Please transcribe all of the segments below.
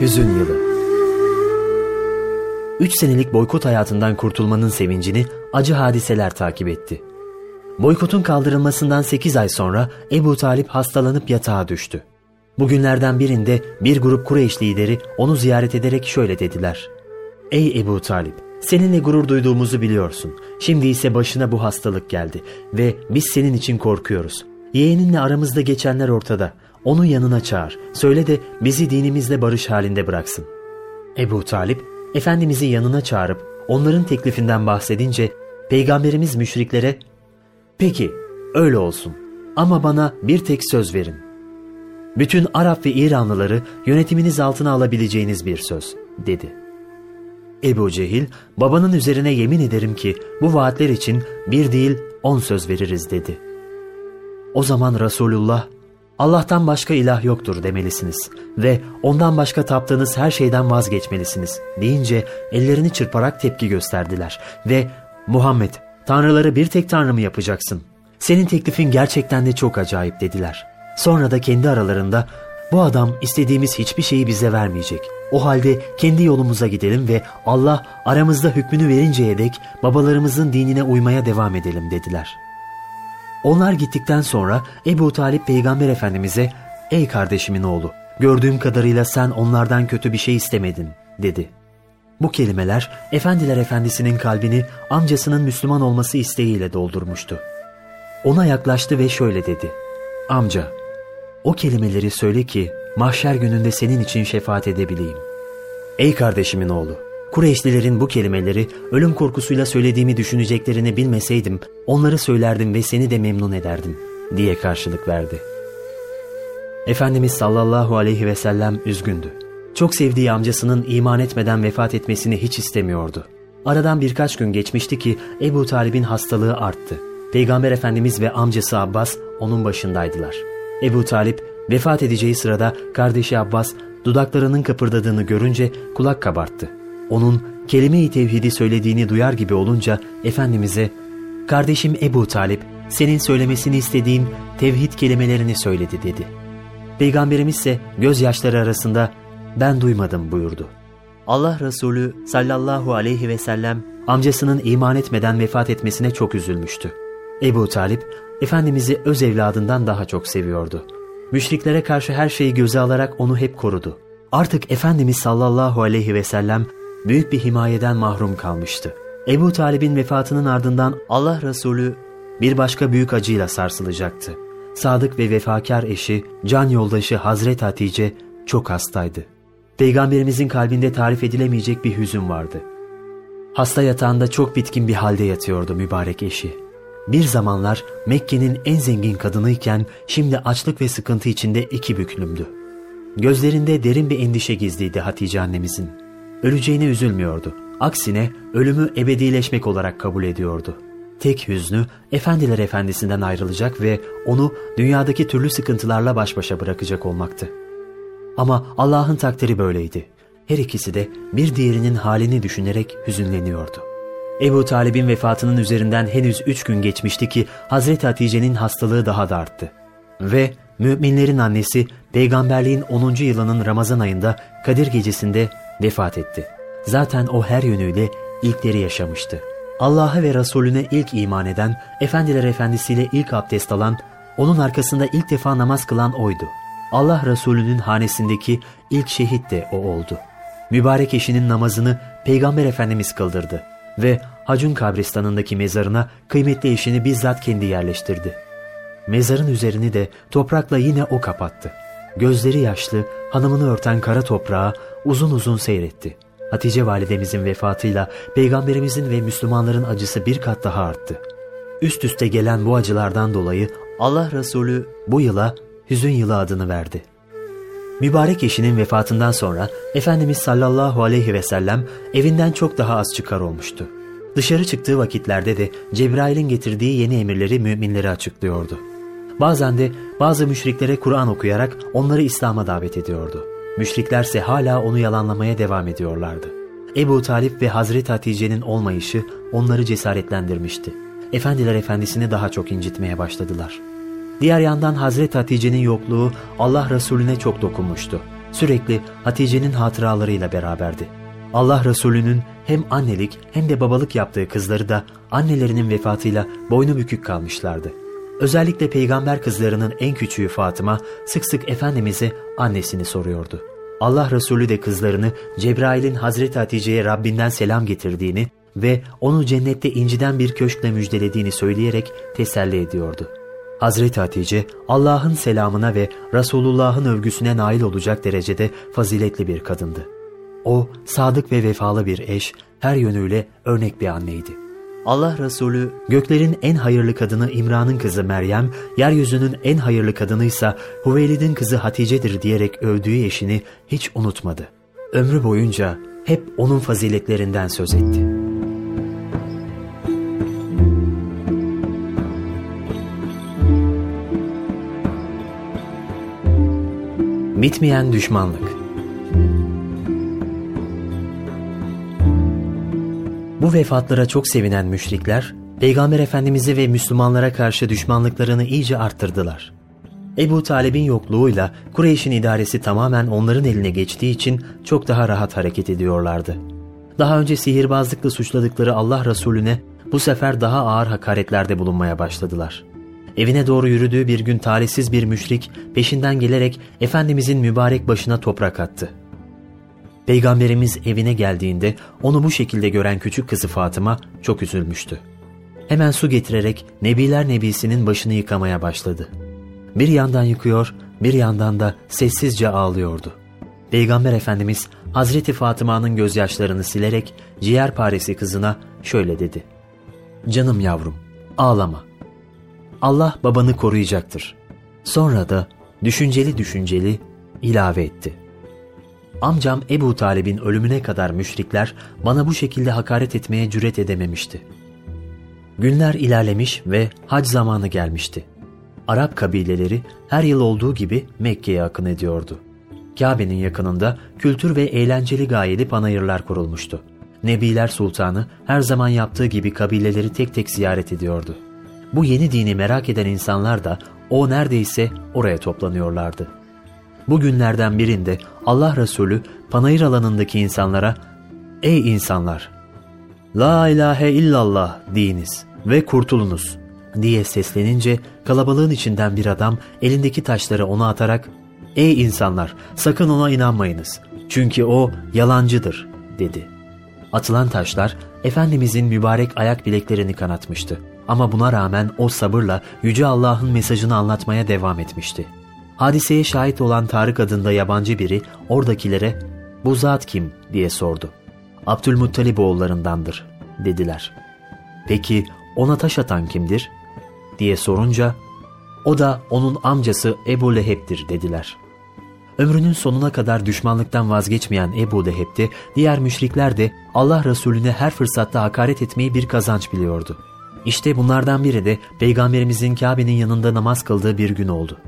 Hüzün Yılı Üç senelik boykot hayatından kurtulmanın sevincini acı hadiseler takip etti. Boykotun kaldırılmasından 8 ay sonra Ebu Talip hastalanıp yatağa düştü. Bugünlerden birinde bir grup Kureyş lideri onu ziyaret ederek şöyle dediler. Ey Ebu Talip, seninle gurur duyduğumuzu biliyorsun. Şimdi ise başına bu hastalık geldi ve biz senin için korkuyoruz. Yeğeninle aramızda geçenler ortada. Onu yanına çağır. Söyle de bizi dinimizle barış halinde bıraksın. Ebu Talip, Efendimiz'i yanına çağırıp onların teklifinden bahsedince Peygamberimiz müşriklere ''Peki, öyle olsun ama bana bir tek söz verin. Bütün Arap ve İranlıları yönetiminiz altına alabileceğiniz bir söz.'' dedi. Ebu Cehil, babanın üzerine yemin ederim ki bu vaatler için bir değil on söz veririz dedi. O zaman Resulullah, Allah'tan başka ilah yoktur demelisiniz ve ondan başka taptığınız her şeyden vazgeçmelisiniz deyince ellerini çırparak tepki gösterdiler ve Muhammed tanrıları bir tek tanrı mı yapacaksın? Senin teklifin gerçekten de çok acayip dediler. Sonra da kendi aralarında bu adam istediğimiz hiçbir şeyi bize vermeyecek. O halde kendi yolumuza gidelim ve Allah aramızda hükmünü verinceye dek babalarımızın dinine uymaya devam edelim dediler. Onlar gittikten sonra Ebu Talip Peygamber Efendimiz'e ''Ey kardeşimin oğlu, gördüğüm kadarıyla sen onlardan kötü bir şey istemedin.'' dedi. Bu kelimeler Efendiler Efendisi'nin kalbini amcasının Müslüman olması isteğiyle doldurmuştu. Ona yaklaştı ve şöyle dedi. Amca, o kelimeleri söyle ki mahşer gününde senin için şefaat edebileyim. Ey kardeşimin oğlu, Kureyşlilerin bu kelimeleri ölüm korkusuyla söylediğimi düşüneceklerini bilmeseydim onları söylerdim ve seni de memnun ederdim diye karşılık verdi. Efendimiz sallallahu aleyhi ve sellem üzgündü. Çok sevdiği amcasının iman etmeden vefat etmesini hiç istemiyordu. Aradan birkaç gün geçmişti ki Ebu Talib'in hastalığı arttı. Peygamber Efendimiz ve amcası Abbas onun başındaydılar. Ebu Talip vefat edeceği sırada kardeşi Abbas dudaklarının kıpırdadığını görünce kulak kabarttı. Onun kelime-i tevhidi söylediğini duyar gibi olunca Efendimiz'e ''Kardeşim Ebu Talip senin söylemesini istediğin tevhid kelimelerini söyledi.'' dedi. Peygamberimiz ise gözyaşları arasında ''Ben duymadım.'' buyurdu. Allah Resulü sallallahu aleyhi ve sellem amcasının iman etmeden vefat etmesine çok üzülmüştü. Ebu Talip, Efendimiz'i öz evladından daha çok seviyordu. Müşriklere karşı her şeyi göze alarak onu hep korudu. Artık Efendimiz sallallahu aleyhi ve sellem büyük bir himayeden mahrum kalmıştı. Ebu Talib'in vefatının ardından Allah Resulü bir başka büyük acıyla sarsılacaktı. Sadık ve vefakar eşi, can yoldaşı Hazret Hatice çok hastaydı. Peygamberimizin kalbinde tarif edilemeyecek bir hüzün vardı. Hasta yatağında çok bitkin bir halde yatıyordu mübarek eşi. Bir zamanlar Mekke'nin en zengin kadınıyken şimdi açlık ve sıkıntı içinde iki büklümdü. Gözlerinde derin bir endişe gizliydi Hatice annemizin. Öleceğine üzülmüyordu. Aksine ölümü ebedileşmek olarak kabul ediyordu. Tek hüznü efendiler efendisinden ayrılacak ve onu dünyadaki türlü sıkıntılarla baş başa bırakacak olmaktı. Ama Allah'ın takdiri böyleydi. Her ikisi de bir diğerinin halini düşünerek hüzünleniyordu. Ebu Talib'in vefatının üzerinden henüz üç gün geçmişti ki Hazreti Hatice'nin hastalığı daha da arttı. Ve müminlerin annesi peygamberliğin 10. yılının Ramazan ayında Kadir gecesinde vefat etti. Zaten o her yönüyle ilkleri yaşamıştı. Allah'a ve Resulüne ilk iman eden, Efendiler Efendisiyle ilk abdest alan, onun arkasında ilk defa namaz kılan oydu. Allah Resulü'nün hanesindeki ilk şehit de o oldu. Mübarek eşinin namazını Peygamber Efendimiz kıldırdı ve Hacun kabristanındaki mezarına kıymetli eşini bizzat kendi yerleştirdi. Mezarın üzerini de toprakla yine o kapattı. Gözleri yaşlı, hanımını örten kara toprağa uzun uzun seyretti. Hatice validemizin vefatıyla peygamberimizin ve Müslümanların acısı bir kat daha arttı. Üst üste gelen bu acılardan dolayı Allah Resulü bu yıla hüzün yılı adını verdi. Mübarek eşinin vefatından sonra Efendimiz sallallahu aleyhi ve sellem evinden çok daha az çıkar olmuştu. Dışarı çıktığı vakitlerde de Cebrail'in getirdiği yeni emirleri müminlere açıklıyordu. Bazen de bazı müşriklere Kur'an okuyarak onları İslam'a davet ediyordu. Müşriklerse hala onu yalanlamaya devam ediyorlardı. Ebu Talip ve Hazreti Hatice'nin olmayışı onları cesaretlendirmişti. Efendiler efendisini daha çok incitmeye başladılar. Diğer yandan Hazreti Hatice'nin yokluğu Allah Resulüne çok dokunmuştu. Sürekli Hatice'nin hatıralarıyla beraberdi. Allah Resulü'nün hem annelik hem de babalık yaptığı kızları da annelerinin vefatıyla boynu bükük kalmışlardı. Özellikle peygamber kızlarının en küçüğü Fatıma sık sık Efendimiz'e annesini soruyordu. Allah Resulü de kızlarını Cebrail'in Hazreti Hatice'ye Rabbinden selam getirdiğini ve onu cennette inciden bir köşkle müjdelediğini söyleyerek teselli ediyordu. Hazreti Hatice Allah'ın selamına ve Resulullah'ın övgüsüne nail olacak derecede faziletli bir kadındı. O sadık ve vefalı bir eş, her yönüyle örnek bir anneydi. Allah Resulü göklerin en hayırlı kadını İmran'ın kızı Meryem, yeryüzünün en hayırlı kadınıysa Hüveylid'in kızı Hatice'dir diyerek övdüğü eşini hiç unutmadı. Ömrü boyunca hep onun faziletlerinden söz etti. Bitmeyen düşmanlık Bu vefatlara çok sevinen müşrikler, Peygamber Efendimiz'e ve Müslümanlara karşı düşmanlıklarını iyice arttırdılar. Ebu Talib'in yokluğuyla Kureyş'in idaresi tamamen onların eline geçtiği için çok daha rahat hareket ediyorlardı. Daha önce sihirbazlıkla suçladıkları Allah Resulüne bu sefer daha ağır hakaretlerde bulunmaya başladılar. Evine doğru yürüdüğü bir gün talihsiz bir müşrik peşinden gelerek Efendimizin mübarek başına toprak attı. Peygamberimiz evine geldiğinde onu bu şekilde gören küçük kızı Fatıma çok üzülmüştü. Hemen su getirerek Nebiler Nebisi'nin başını yıkamaya başladı. Bir yandan yıkıyor, bir yandan da sessizce ağlıyordu. Peygamber Efendimiz Hazreti Fatıma'nın gözyaşlarını silerek ciğer paresi kızına şöyle dedi. Canım yavrum, ağlama. Allah babanı koruyacaktır. Sonra da düşünceli düşünceli ilave etti.'' Amcam Ebu Talib'in ölümüne kadar müşrikler bana bu şekilde hakaret etmeye cüret edememişti. Günler ilerlemiş ve hac zamanı gelmişti. Arap kabileleri her yıl olduğu gibi Mekke'ye akın ediyordu. Kabe'nin yakınında kültür ve eğlenceli gayeli panayırlar kurulmuştu. Nebiler Sultanı her zaman yaptığı gibi kabileleri tek tek ziyaret ediyordu. Bu yeni dini merak eden insanlar da o neredeyse oraya toplanıyorlardı. Bu günlerden birinde Allah Resulü panayır alanındaki insanlara ''Ey insanlar! La ilahe illallah deyiniz ve kurtulunuz.'' diye seslenince kalabalığın içinden bir adam elindeki taşları ona atarak ''Ey insanlar sakın ona inanmayınız çünkü o yalancıdır.'' dedi. Atılan taşlar Efendimizin mübarek ayak bileklerini kanatmıştı. Ama buna rağmen o sabırla Yüce Allah'ın mesajını anlatmaya devam etmişti. Hadiseye şahit olan Tarık adında yabancı biri oradakilere ''Bu zat kim?'' diye sordu. ''Abdülmuttalip oğullarındandır.'' dediler. ''Peki ona taş atan kimdir?'' diye sorunca ''O da onun amcası Ebu Leheb'dir.'' dediler. Ömrünün sonuna kadar düşmanlıktan vazgeçmeyen Ebu Leheb de diğer müşrikler de Allah Resulüne her fırsatta hakaret etmeyi bir kazanç biliyordu. İşte bunlardan biri de Peygamberimizin Kabe'nin yanında namaz kıldığı bir gün oldu.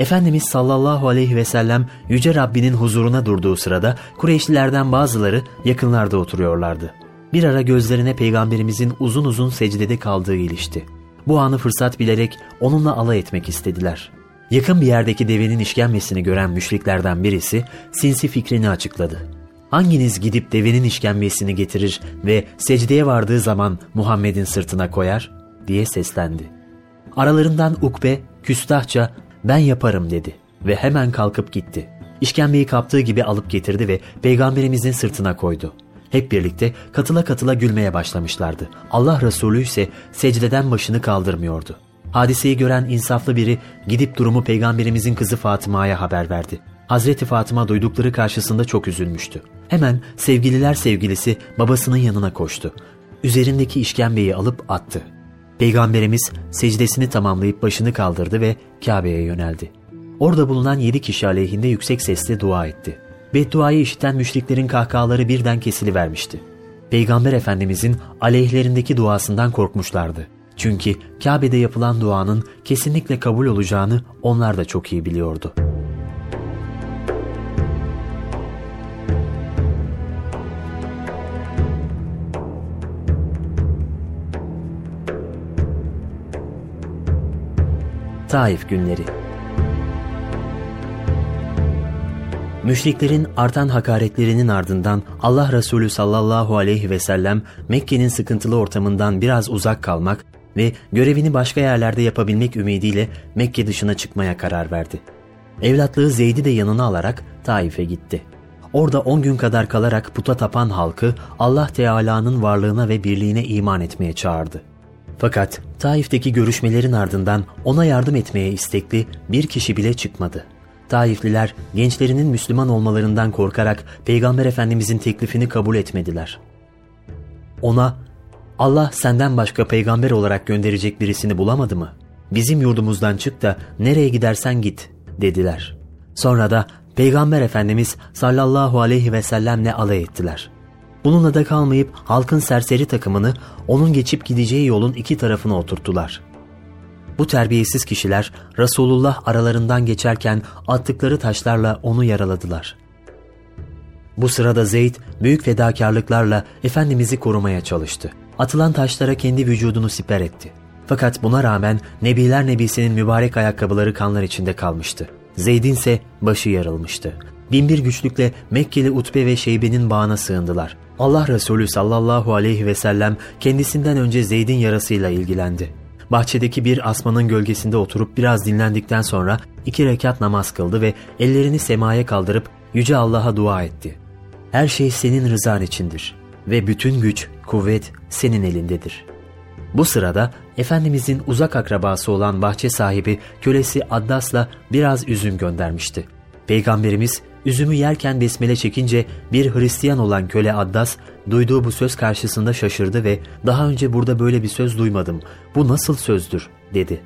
Efendimiz sallallahu aleyhi ve sellem Yüce Rabbinin huzuruna durduğu sırada Kureyşlilerden bazıları yakınlarda oturuyorlardı. Bir ara gözlerine peygamberimizin uzun uzun secdede kaldığı ilişti. Bu anı fırsat bilerek onunla alay etmek istediler. Yakın bir yerdeki devenin işkembesini gören müşriklerden birisi sinsi fikrini açıkladı. Hanginiz gidip devenin işkembesini getirir ve secdeye vardığı zaman Muhammed'in sırtına koyar? diye seslendi. Aralarından Ukbe küstahça ben yaparım dedi ve hemen kalkıp gitti. İşkembeyi kaptığı gibi alıp getirdi ve peygamberimizin sırtına koydu. Hep birlikte katıla katıla gülmeye başlamışlardı. Allah Resulü ise secdeden başını kaldırmıyordu. Hadiseyi gören insaflı biri gidip durumu peygamberimizin kızı Fatıma'ya haber verdi. Hazreti Fatıma duydukları karşısında çok üzülmüştü. Hemen sevgililer sevgilisi babasının yanına koştu. Üzerindeki işkembeyi alıp attı. Peygamberimiz secdesini tamamlayıp başını kaldırdı ve Kabe'ye yöneldi. Orada bulunan yedi kişi aleyhinde yüksek sesle dua etti. Bedduayı işiten müşriklerin kahkahaları birden kesilivermişti. Peygamber Efendimizin aleyhlerindeki duasından korkmuşlardı. Çünkü Kabe'de yapılan duanın kesinlikle kabul olacağını onlar da çok iyi biliyordu.'' Taif Günleri Müşriklerin artan hakaretlerinin ardından Allah Resulü sallallahu aleyhi ve sellem Mekke'nin sıkıntılı ortamından biraz uzak kalmak ve görevini başka yerlerde yapabilmek ümidiyle Mekke dışına çıkmaya karar verdi. Evlatlığı Zeyd'i de yanına alarak Taif'e gitti. Orada 10 gün kadar kalarak puta tapan halkı Allah Teala'nın varlığına ve birliğine iman etmeye çağırdı. Fakat Taif'teki görüşmelerin ardından ona yardım etmeye istekli bir kişi bile çıkmadı. Taifliler gençlerinin Müslüman olmalarından korkarak Peygamber Efendimizin teklifini kabul etmediler. Ona Allah senden başka peygamber olarak gönderecek birisini bulamadı mı? Bizim yurdumuzdan çık da nereye gidersen git dediler. Sonra da Peygamber Efendimiz sallallahu aleyhi ve sellemle alay ettiler. Bununla da kalmayıp halkın serseri takımını onun geçip gideceği yolun iki tarafına oturttular. Bu terbiyesiz kişiler Resulullah aralarından geçerken attıkları taşlarla onu yaraladılar. Bu sırada Zeyd büyük fedakarlıklarla Efendimiz'i korumaya çalıştı. Atılan taşlara kendi vücudunu siper etti. Fakat buna rağmen Nebiler Nebisi'nin mübarek ayakkabıları kanlar içinde kalmıştı. Zeyd'in ise başı yarılmıştı. Binbir güçlükle Mekkeli Utbe ve Şeybe'nin bağına sığındılar. Allah Resulü sallallahu aleyhi ve sellem kendisinden önce Zeyd'in yarasıyla ilgilendi. Bahçedeki bir asmanın gölgesinde oturup biraz dinlendikten sonra iki rekat namaz kıldı ve ellerini semaya kaldırıp Yüce Allah'a dua etti. Her şey senin rızan içindir ve bütün güç, kuvvet senin elindedir. Bu sırada Efendimizin uzak akrabası olan bahçe sahibi kölesi Addas'la biraz üzüm göndermişti. Peygamberimiz üzümü yerken besmele çekince bir Hristiyan olan köle Addas duyduğu bu söz karşısında şaşırdı ve daha önce burada böyle bir söz duymadım. Bu nasıl sözdür dedi.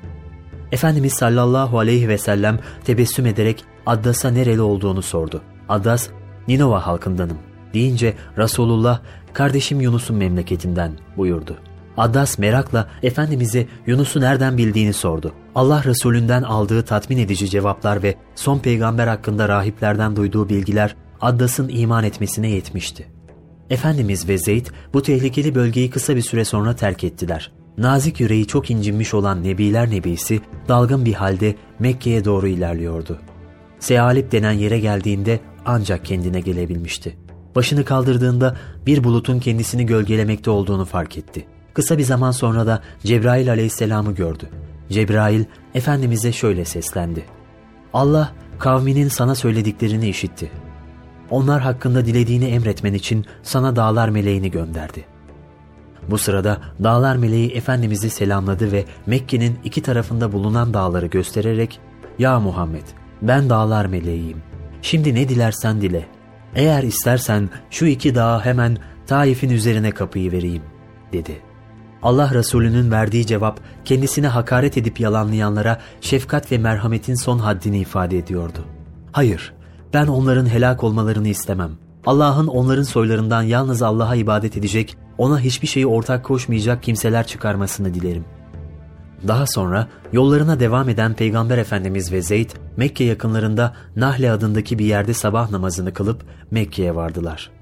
Efendimiz sallallahu aleyhi ve sellem tebessüm ederek Addas'a nereli olduğunu sordu. Addas, Ninova halkındanım deyince Resulullah kardeşim Yunus'un memleketinden buyurdu. Addas merakla Efendimiz'e Yunus'u nereden bildiğini sordu. Allah Resulünden aldığı tatmin edici cevaplar ve son peygamber hakkında rahiplerden duyduğu bilgiler Addas'ın iman etmesine yetmişti. Efendimiz ve Zeyd bu tehlikeli bölgeyi kısa bir süre sonra terk ettiler. Nazik yüreği çok incinmiş olan Nebiler Nebisi dalgın bir halde Mekke'ye doğru ilerliyordu. Sealip denen yere geldiğinde ancak kendine gelebilmişti. Başını kaldırdığında bir bulutun kendisini gölgelemekte olduğunu fark etti. Kısa bir zaman sonra da Cebrail aleyhisselamı gördü. Cebrail Efendimiz'e şöyle seslendi. Allah kavminin sana söylediklerini işitti. Onlar hakkında dilediğini emretmen için sana dağlar meleğini gönderdi. Bu sırada dağlar meleği Efendimiz'i selamladı ve Mekke'nin iki tarafında bulunan dağları göstererek ''Ya Muhammed ben dağlar meleğiyim. Şimdi ne dilersen dile. Eğer istersen şu iki dağı hemen Taif'in üzerine kapıyı vereyim.'' dedi.'' Allah Resulü'nün verdiği cevap kendisine hakaret edip yalanlayanlara şefkat ve merhametin son haddini ifade ediyordu. Hayır, ben onların helak olmalarını istemem. Allah'ın onların soylarından yalnız Allah'a ibadet edecek, ona hiçbir şeyi ortak koşmayacak kimseler çıkarmasını dilerim. Daha sonra yollarına devam eden Peygamber Efendimiz ve Zeyd Mekke yakınlarında Nahle adındaki bir yerde sabah namazını kılıp Mekke'ye vardılar.''